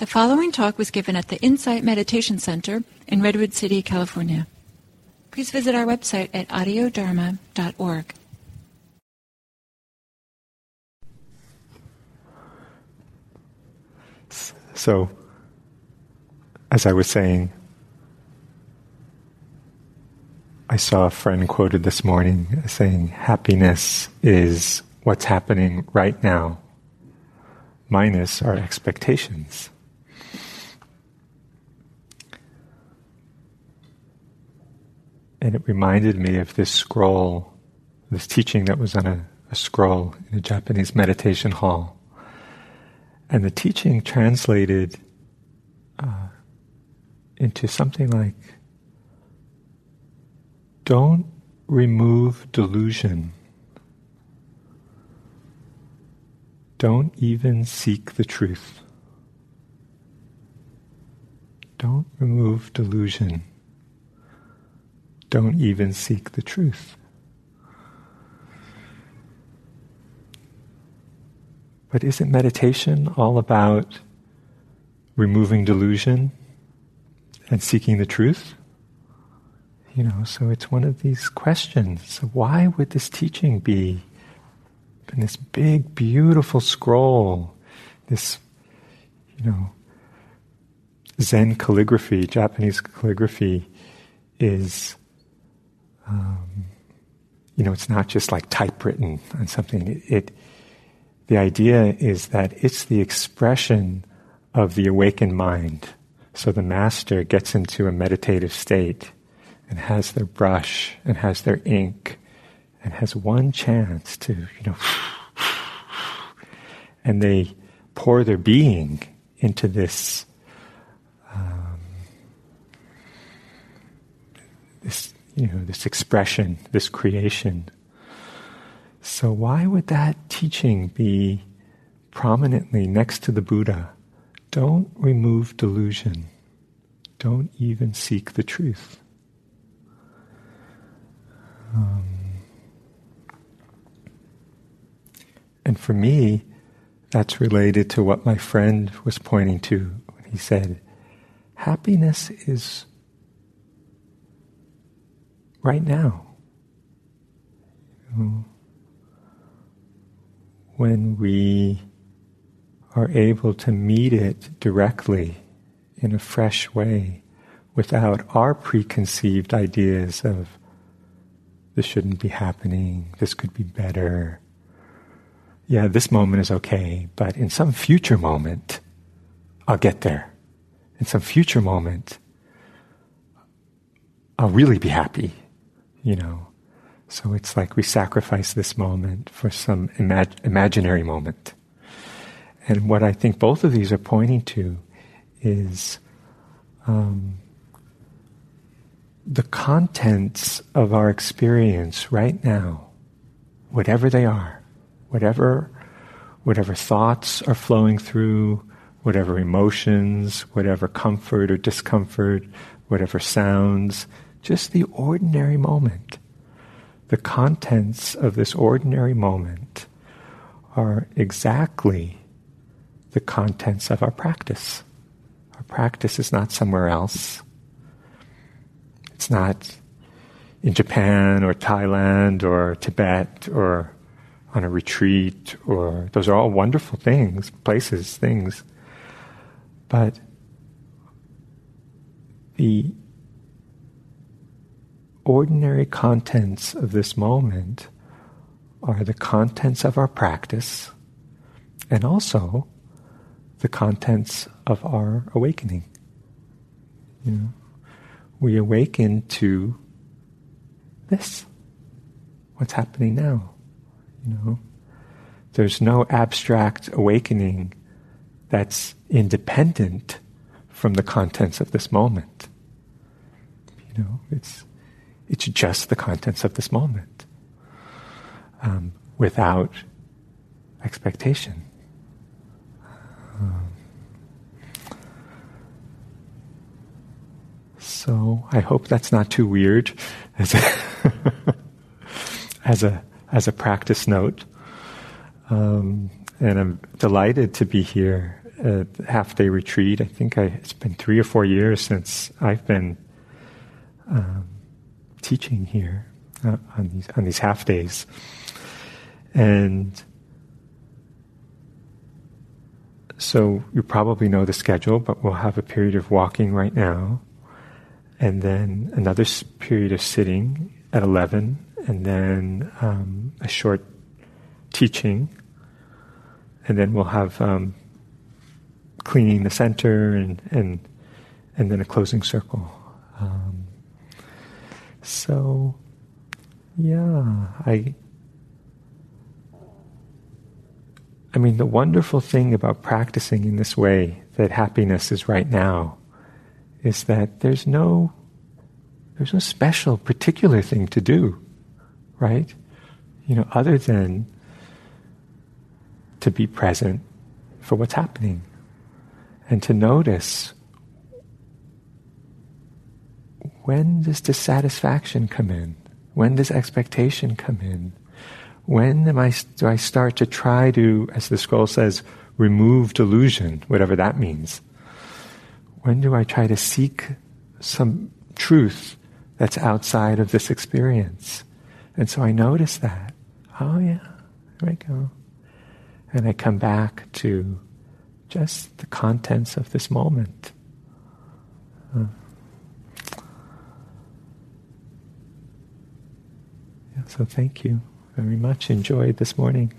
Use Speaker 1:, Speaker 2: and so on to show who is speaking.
Speaker 1: The following talk was given at the Insight Meditation Center in Redwood City, California. Please visit our website at audiodharma.org.
Speaker 2: So, as I was saying, I saw a friend quoted this morning saying, Happiness is what's happening right now, minus our expectations. And it reminded me of this scroll, this teaching that was on a, a scroll in a Japanese meditation hall. And the teaching translated uh, into something like don't remove delusion. Don't even seek the truth. Don't remove delusion don't even seek the truth. But isn't meditation all about removing delusion and seeking the truth? You know, so it's one of these questions. So why would this teaching be in this big, beautiful scroll, this, you know, Zen calligraphy, Japanese calligraphy, is um, you know, it's not just like typewritten on something. It, it, the idea is that it's the expression of the awakened mind. So the master gets into a meditative state and has their brush and has their ink and has one chance to, you know, and they pour their being into this, um, this you know, this expression, this creation. So why would that teaching be prominently next to the Buddha? Don't remove delusion. Don't even seek the truth. Um, and for me, that's related to what my friend was pointing to when he said, happiness is right now. When we are able to meet it directly in a fresh way without our preconceived ideas of this shouldn't be happening, this could be better. Yeah, this moment is okay, but in some future moment, I'll get there. In some future moment, I'll really be happy you know. So it's like we sacrifice this moment for some imag- imaginary moment. And what I think both of these are pointing to is um, the contents of our experience right now, whatever they are, whatever, whatever thoughts are flowing through, whatever emotions, whatever comfort or discomfort, whatever sounds, just the ordinary moment. The contents of this ordinary moment are exactly the contents of our practice. Our practice is not somewhere else. It's not in Japan or Thailand or Tibet or on a retreat or those are all wonderful things, places, things. But the ordinary contents of this moment are the contents of our practice and also the contents of our awakening. You know, we awaken to this, what's happening now. You know, there's no abstract awakening that's independent from the contents of this moment. You know, it's it's just the contents of this moment um, without expectation. Um, so I hope that's not too weird as a, as a, as a practice note. Um, and I'm delighted to be here at half day retreat. I think I, it's been three or four years since I've been teaching here uh, on these on these half days, and so you probably know the schedule. But we'll have a period of walking right now, and then another period of sitting at eleven, and then um, a short teaching, and then we'll have um, cleaning the center and and and then a closing circle. Um, so, yeah, I. I mean, the wonderful thing about practicing in this way, that happiness is right now, is that there's no, there's no special, particular thing to do, right? You know, other than to be present for what's happening and to notice when does dissatisfaction come in? When does expectation come in? When am I, do I start to try to, as the scroll says, remove delusion, whatever that means? When do I try to seek some truth that's outside of this experience? And so I notice that. Oh yeah, there I go. And I come back to just the contents of this moment. Uh, yeah, so thank you very much. Enjoyed this morning.